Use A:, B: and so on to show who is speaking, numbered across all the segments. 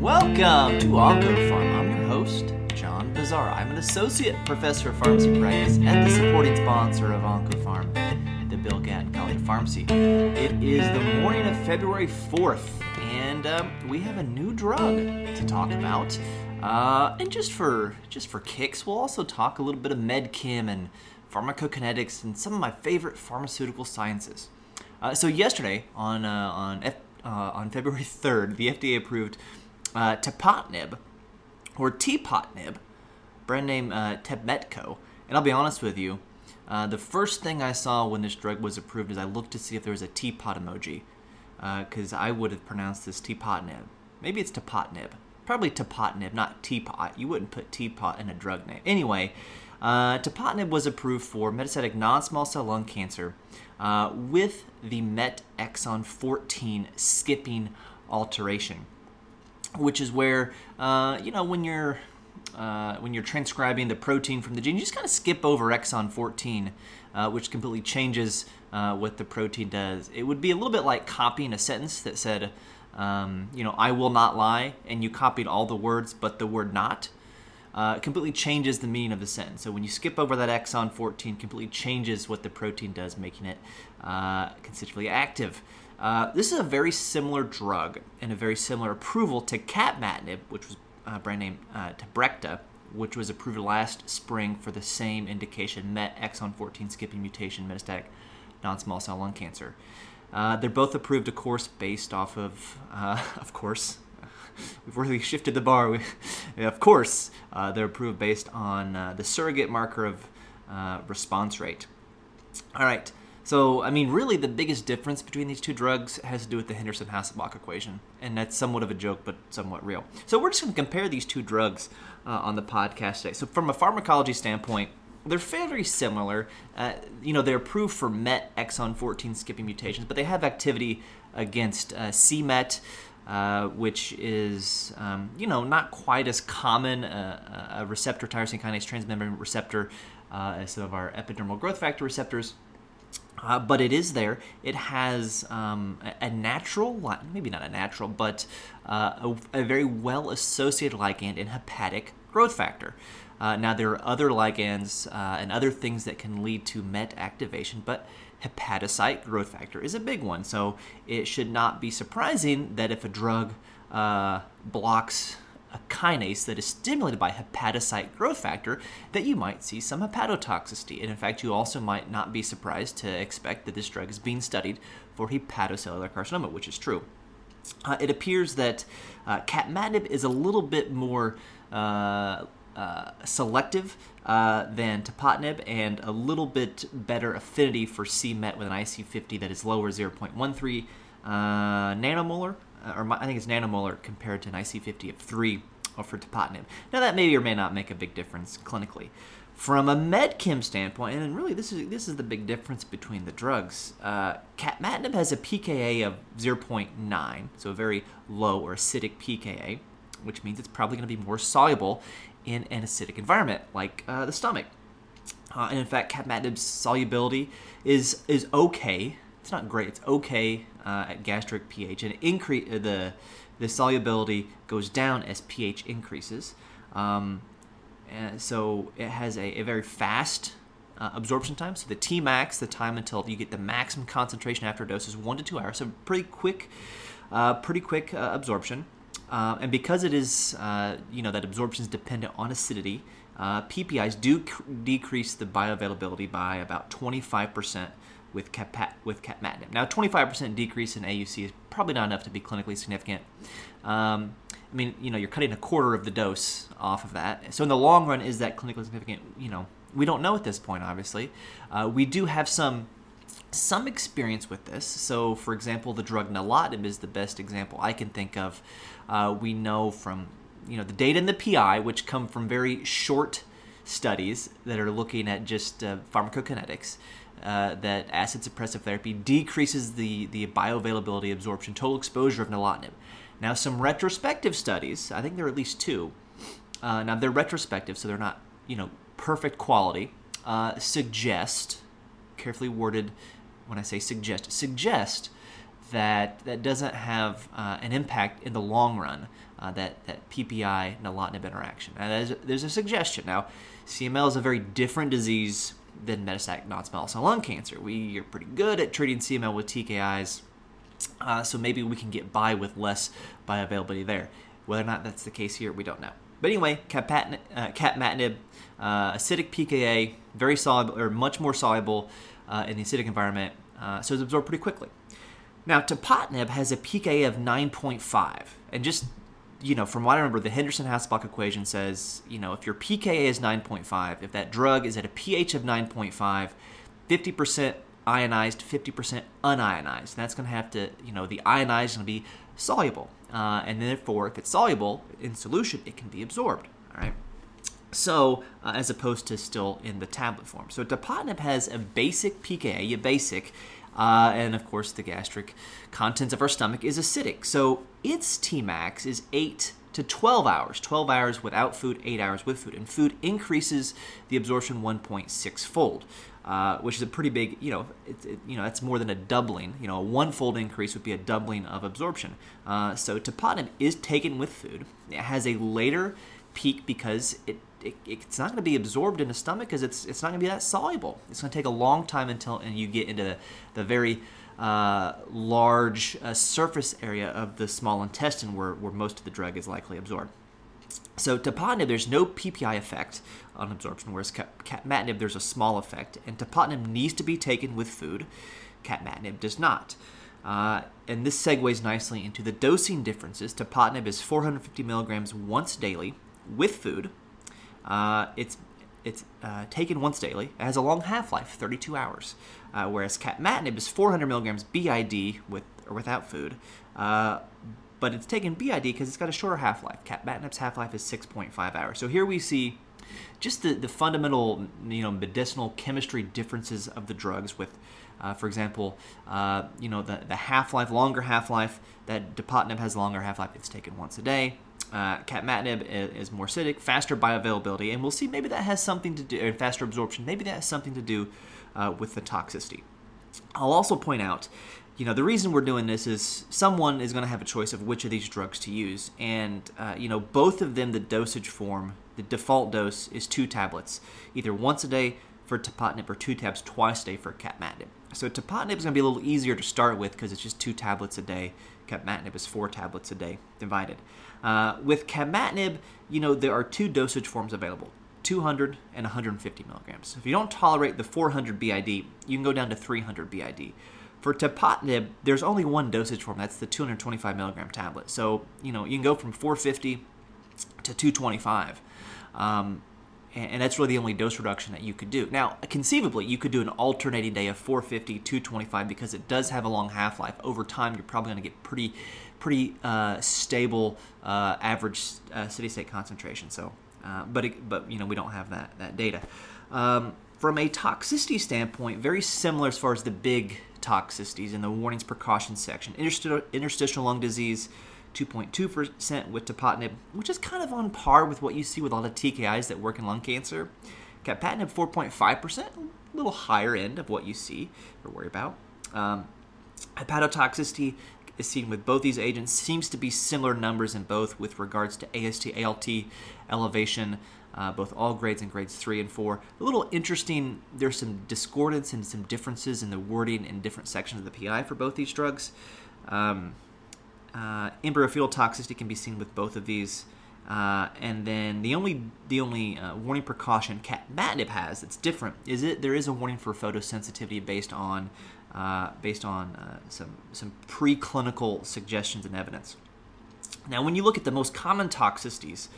A: Welcome to OncoPharm. I'm your host, John Bossaer. I'm an associate professor of pharmacy practice and the supporting sponsor of OncoPharm, the Bill Gatton College of Pharmacy. It is the morning of February 4th, and um, we have a new drug to talk about. Uh, and just for just for kicks, we'll also talk a little bit of medchem and pharmacokinetics and some of my favorite pharmaceutical sciences. Uh, so yesterday on uh, on F- uh, on February 3rd, the FDA approved uh, tepotinib, or tepotinib, brand name uh, Tepmetko. And I'll be honest with you, uh, the first thing I saw when this drug was approved is I looked to see if there was a teapot emoji, because I would have pronounced this tepotinib. Maybe it's tepotinib. Probably tepotinib, not teapot. You wouldn't put teapot in a drug name. Anyway, uh, tepotinib was approved for metastatic non-small cell lung cancer uh, with the MET exon 14 skipping alteration which is where uh, you know when you're uh, when you're transcribing the protein from the gene, you just kind of skip over exon 14, uh, which completely changes uh, what the protein does. It would be a little bit like copying a sentence that said, um, you know, I will not lie, and you copied all the words but the word not. Uh, it completely changes the meaning of the sentence. So when you skip over that exon 14, completely changes what the protein does, making it uh, constitutively active. Uh, this is a very similar drug and a very similar approval to capmatinib, which was uh, brand name uh, Tabrecta, which was approved last spring for the same indication, MET exon 14 skipping mutation metastatic non-small cell lung cancer. Uh, they're both approved, of course, based off of, uh, of course, we've really shifted the bar. We, of course, uh, they're approved based on uh, the surrogate marker of uh, response rate. All right. So, I mean, really, the biggest difference between these two drugs has to do with the Henderson Hasselbalch equation. And that's somewhat of a joke, but somewhat real. So, we're just going to compare these two drugs uh, on the podcast today. So, from a pharmacology standpoint, they're fairly similar. Uh, you know, they're approved for MET exon 14 skipping mutations, but they have activity against uh, CMET. Uh, which is, um, you know, not quite as common uh, a receptor, tyrosine kinase transmembrane receptor, uh, as some of our epidermal growth factor receptors. Uh, but it is there. It has um, a, a, natural, maybe not a natural, but uh, a, a, very well associated ligand in hepatic growth factor. Uh, now, there are other ligands uh, and other things that can lead to MET activation, but hepatocyte growth factor is a big one. So it should not be surprising that if a drug uh, blocks a kinase that is stimulated by hepatocyte growth factor, that you might see some hepatotoxicity. And in fact, you also might not be surprised to expect that this drug is being studied for hepatocellular carcinoma, which is true. Uh, it appears that uh, capmatinib is a little bit more uh, uh selective uh, than tepotinib and a little bit better affinity for c-MET with an IC50 that is lower 0.13 uh, nanomolar uh, or I think it's nanomolar compared to an IC50 of 3 for tepotinib. Now that may or may not make a big difference clinically. From a medchem standpoint, and really this is this is the big difference between the drugs. Uh, capmatinib has a pKa of 0.9, so a very low or acidic pKa, which means it's probably going to be more soluble in an acidic environment like uh, the stomach. Uh, and in fact, capmatinib's solubility is is okay. It's not great. It's okay uh, at gastric pH, and increase uh, the the solubility goes down as pH increases. Um, so it has a, a very fast uh, absorption time. So the Tmax, the time until you get the maximum concentration after a dose, is one to two hours. So pretty quick, uh, pretty quick uh, absorption. Uh, and because it is, uh, you know, that absorption is dependent on acidity, uh, PPIs do c- decrease the bioavailability by about 25% with cap with capmatinib. Now, 25% decrease in AUC is probably not enough to be clinically significant. Um, I mean, you know, you're cutting a quarter of the dose off of that. So in the long run, is that clinically significant? You know, we don't know at this point. Obviously, uh, we do have some some experience with this. So, for example, the drug nilotinib is the best example I can think of. Uh, we know from you know the data in the PI, which come from very short studies that are looking at just uh, pharmacokinetics. Uh, that acid suppressive therapy decreases the, the bioavailability, absorption, total exposure of nilotinib. Now, some retrospective studies, I think there are at least two. Uh, now, they're retrospective, so they're not, you know, perfect quality, uh, suggest, carefully worded when I say suggest, suggest that that doesn't have uh, an impact in the long run uh, that, that PPI nilotinib interaction. There's a, there's a suggestion. Now, CML is a very different disease than metastatic non-small cell lung cancer. We are pretty good at treating CML with TKIs, uh, so maybe we can get by with less bioavailability there. Whether or not that's the case here, we don't know. But anyway, capmatinib, uh, capmatinib uh, acidic PKA, very soluble or much more soluble uh, in the acidic environment, uh, so it's absorbed pretty quickly. Now, tepotinib has a pKa of 9.5, and just you know, from what I remember, the Henderson-Hasselbalch equation says, you know, if your pKa is 9.5, if that drug is at a pH of 9.5, 50% ionized, 50% unionized. That's going to have to, you know, the ionized is going to be soluble. Uh, and therefore, if it's soluble in solution, it can be absorbed. All right. So, uh, as opposed to still in the tablet form. So, tepotinib has a basic pKa, a basic, uh, and of course, the gastric contents of our stomach is acidic. So, its Tmax is 8 to 12 hours. 12 hours without food, 8 hours with food. And food increases the absorption 1.6 fold. Uh, which is a pretty big, you know, it, it, you know that's more than a doubling. You know, a one-fold increase would be a doubling of absorption. Uh, so tepotinib is taken with food. It has a later peak because it, it it's not going to be absorbed in the stomach because it's it's not going to be that soluble. It's going to take a long time until and you get into the, the very uh, large uh, surface area of the small intestine where, where most of the drug is likely absorbed. So tepotinib, there's no PPI effect on absorption, whereas capmatinib, there's a small effect. And tepotinib needs to be taken with food. Capmatinib does not. Uh, and this segues nicely into the dosing differences. Tepotinib is 450 milligrams once daily with food. Uh, it's it's uh, taken once daily. It has a long half-life, 32 hours. Uh, whereas capmatinib is 400 milligrams BID with or without food. Uh, but it's taken BID because it's got a shorter half-life. Capmatinib's half-life is 6.5 hours. So here we see just the, the fundamental you know medicinal chemistry differences of the drugs with uh, for example uh, you know the, the half-life longer half-life that tepotinib has longer half-life it's taken once a day uh, capmatinib is more acidic faster bioavailability and we'll see maybe that has something to do faster absorption maybe that has something to do uh, with the toxicity. I'll also point out you know the reason we're doing this is someone is going to have a choice of which of these drugs to use and uh, you know both of them the dosage form the default dose is two tablets either once a day for tepotinib or two tabs twice a day for capmatinib so tepotinib is going to be a little easier to start with because it's just two tablets a day capmatinib is four tablets a day divided uh, with capmatinib you know there are two dosage forms available 200 and 150 milligrams if you don't tolerate the 400 bid you can go down to 300 bid for tepotinib, there's only one dosage form. That's the 225 milligram tablet. So you know you can go from 450 to 225. Um, and that's really the only dose reduction that you could do. Now, conceivably, you could do an alternating day of 450, 225 because it does have a long half-life. Over time, you're probably going to get pretty, pretty uh, stable uh, average uh, steady-state concentration. So, uh, but it, but you know we don't have that that data. Um, from a toxicity standpoint, very similar as far as the big toxicities in the warnings precautions section. Interstitial, interstitial lung disease, 2.2% with tepotinib, which is kind of on par with what you see with a lot of TKIs that work in lung cancer. Capmatinib, 4.5%, a little higher end of what you see or worry about. Um, hepatotoxicity is seen with both these agents, seems to be similar numbers in both with regards to AST, ALT elevation, uh, both all grades and grades three and four. A little interesting, there's some discordance and some differences in the wording in different sections of the PI for both these drugs. Um, uh, embryofetal toxicity can be seen with both of these. Uh, and then the only the only uh, warning precaution capmatinib has that's different is it there is a warning for photosensitivity based on uh, based on uh, some some preclinical suggestions and evidence. Now, when you look at the most common toxicities,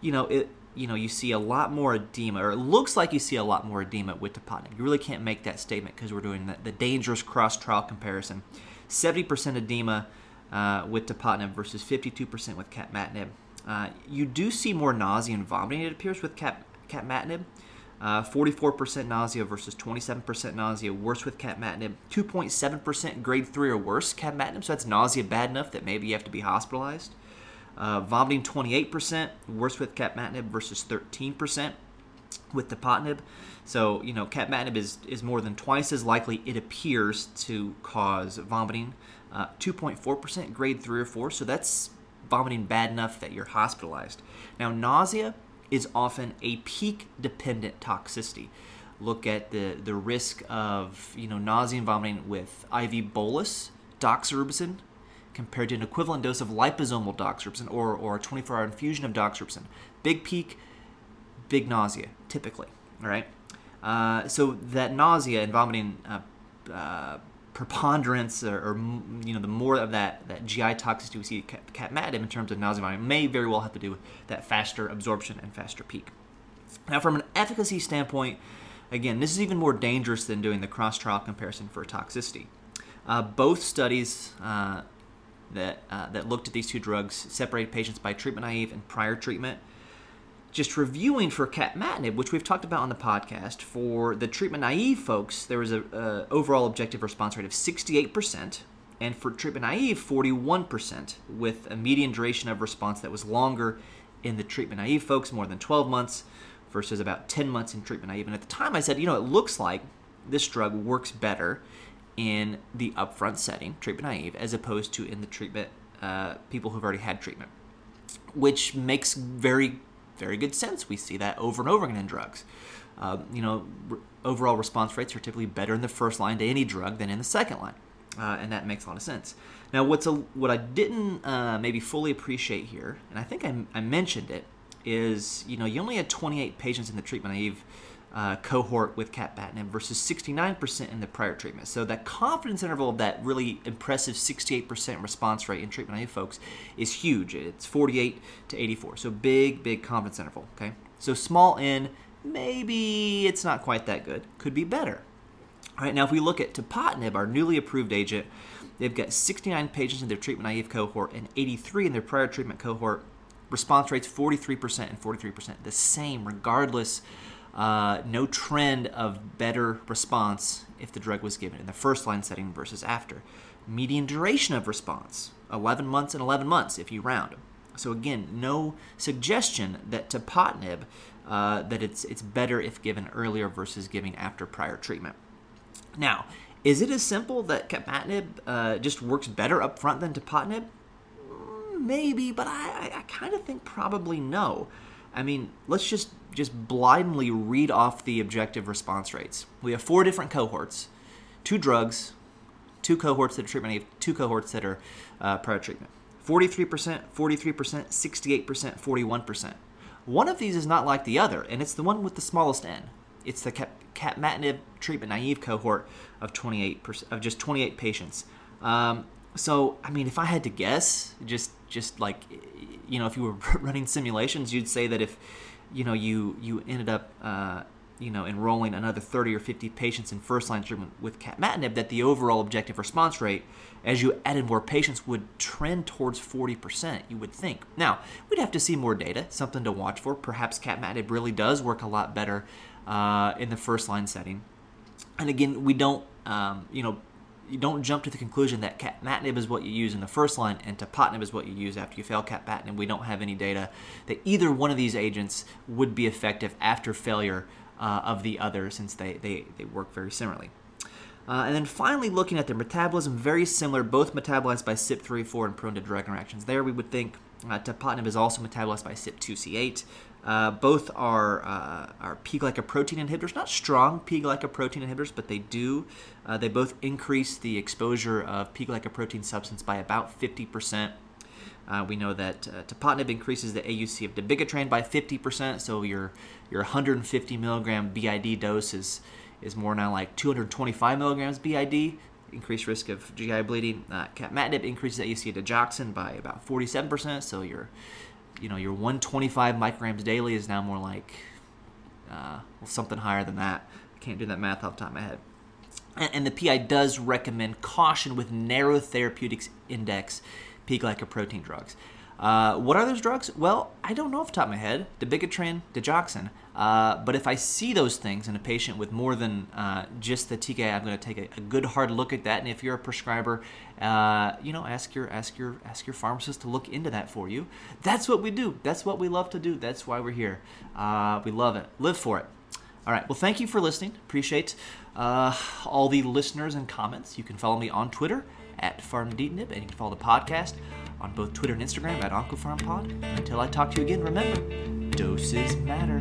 A: you know it you know you see a lot more edema, or it looks like you see a lot more edema with tepotinib. You really can't make that statement because we're doing the, the dangerous cross trial comparison. 70% edema uh, with tepotinib versus 52% with capmatinib. Uh, you do see more nausea and vomiting, it appears, with cap, capmatinib. Uh, 44% nausea versus 27% nausea, worse with capmatinib. 2.7% grade 3 or worse capmatinib, so that's nausea bad enough that maybe you have to be hospitalized. Uh, vomiting 28%, worse with capmatinib versus 13% with tepotinib. So, you know, capmatinib is, is more than twice as likely, it appears, to cause vomiting. Uh, 2.4% grade 3 or 4, so that's vomiting bad enough that you're hospitalized. Now, nausea is often a peak dependent toxicity. Look at the, the risk of you know nausea and vomiting with IV bolus doxorubicin compared to an equivalent dose of liposomal doxorubicin or, or a 24 hour infusion of doxorubicin. Big peak, big nausea, typically. All right. Uh, so that nausea and vomiting uh, uh, preponderance or, or, you know the more of that that GI toxicity we see at capmatinib in terms of nausea vomiting may very well have to do with that faster absorption and faster peak. Now, from an efficacy standpoint, again, this is even more dangerous than doing the cross trial comparison for toxicity. Uh, both studies uh, that uh, that looked at these two drugs separated patients by treatment naive and prior treatment just reviewing for capmatinib, which we've talked about on the podcast, for the treatment naive folks, there was a overall objective response rate of 68%, and for treatment naive, 41%, with a median duration of response that was longer in the treatment naive folks, more than 12 months, versus about 10 months in treatment naive. And at the time, I said, you know, it looks like this drug works better in the upfront setting, treatment naive, as opposed to in the treatment uh, people who've already had treatment, which makes very very good sense. We see that over and over again in drugs. Uh, you know, overall response rates are typically better in the first line to any drug than in the second line, uh, and that makes a lot of sense. Now, what's a, what I didn't uh, maybe fully appreciate here, and I think I, I mentioned it, is you know you only had 28 patients in the treatment naive uh, cohort with capmatinib versus 69% in the prior treatment. So that confidence interval of that really impressive 68% response rate in treatment naive folks is huge. It's 48 to 84. So big, big confidence interval. Okay. So small n, maybe it's not quite that good. Could be better. All right. Now, if we look at tepotinib, our newly approved agent, they've got 69 patients in their treatment naive cohort and 83 in their prior treatment cohort. Response rates 43% and 43%, the same regardless uh, no trend of better response if the drug was given in the first line setting versus after. Median duration of response 11 months and 11 months if you round. So again, no suggestion that tepotinib uh, that it's it's better if given earlier versus giving after prior treatment. Now, is it as simple that capmatinib uh, just works better up front than tepotinib? Mm, maybe, but I, I kind of think probably no. I mean, let's just just blindly read off the objective response rates. We have four different cohorts, two drugs, two cohorts that are treatment naive, two cohorts that are uh, prior treatment. 43%, 43%, 68%, 41%. One of these is not like the other, and it's the one with the smallest n. It's the cap- capmatinib treatment naive cohort of 28 of just 28 patients. Um, so, I mean, if I had to guess, just just like you know, if you were running simulations, you'd say that if you know you you ended up uh, you know enrolling another 30 or 50 patients in first line treatment with capmatinib, that the overall objective response rate, as you added more patients, would trend towards 40%. You would think. Now we'd have to see more data, something to watch for. Perhaps capmatinib really does work a lot better uh, in the first line setting. And again, we don't um, you know you don't jump to the conclusion that capmatinib is what you use in the first line and tepotinib is what you use after you fail capmatinib. We don't have any data that either one of these agents would be effective after failure uh, of the other since they, they, they work very similarly. Uh, and then finally, looking at their metabolism, very similar, both metabolized by CYP3A4 and prone to drug interactions. There, we would think uh, is also metabolized by CYP2C8. Uh, both are uh, are P-glycoprotein inhibitors, not strong P-glycoprotein inhibitors, but they do. Uh, they both increase the exposure of P-glycoprotein substance by about 50%. Uh, we know that uh, tepotinib increases the AUC of dabigatran by 50%, so your your 150 milligram BID dose is, is more now like 225 milligrams BID. Increased risk of GI bleeding. Uh, capmatinib increases the AUC of digoxin by about 47%, so your you know your 125 micrograms daily is now more like uh, well, something higher than that. I can't do that math off the top of my head. And, and the PI does recommend caution with narrow therapeutics index P glycoprotein drugs. Uh, what are those drugs? Well, I don't know off the top of my head. Dabigatran, digoxin. Uh, but if I see those things in a patient with more than uh, just the TKI, I'm going to take a, a, good hard look at that. And if you're a prescriber, uh, you know, ask your ask your ask your pharmacist to look into that for you. That's what we do. That's what we love to do. That's why we're here. Uh, we love it. Live for it. All right. Well, thank you for listening. Appreciate uh, all the listeners and comments. You can follow me on Twitter at PharmDeetnib, and you can follow the podcast on both Twitter and Instagram at OncoPharmPod. Until I talk to you again, remember, doses matter.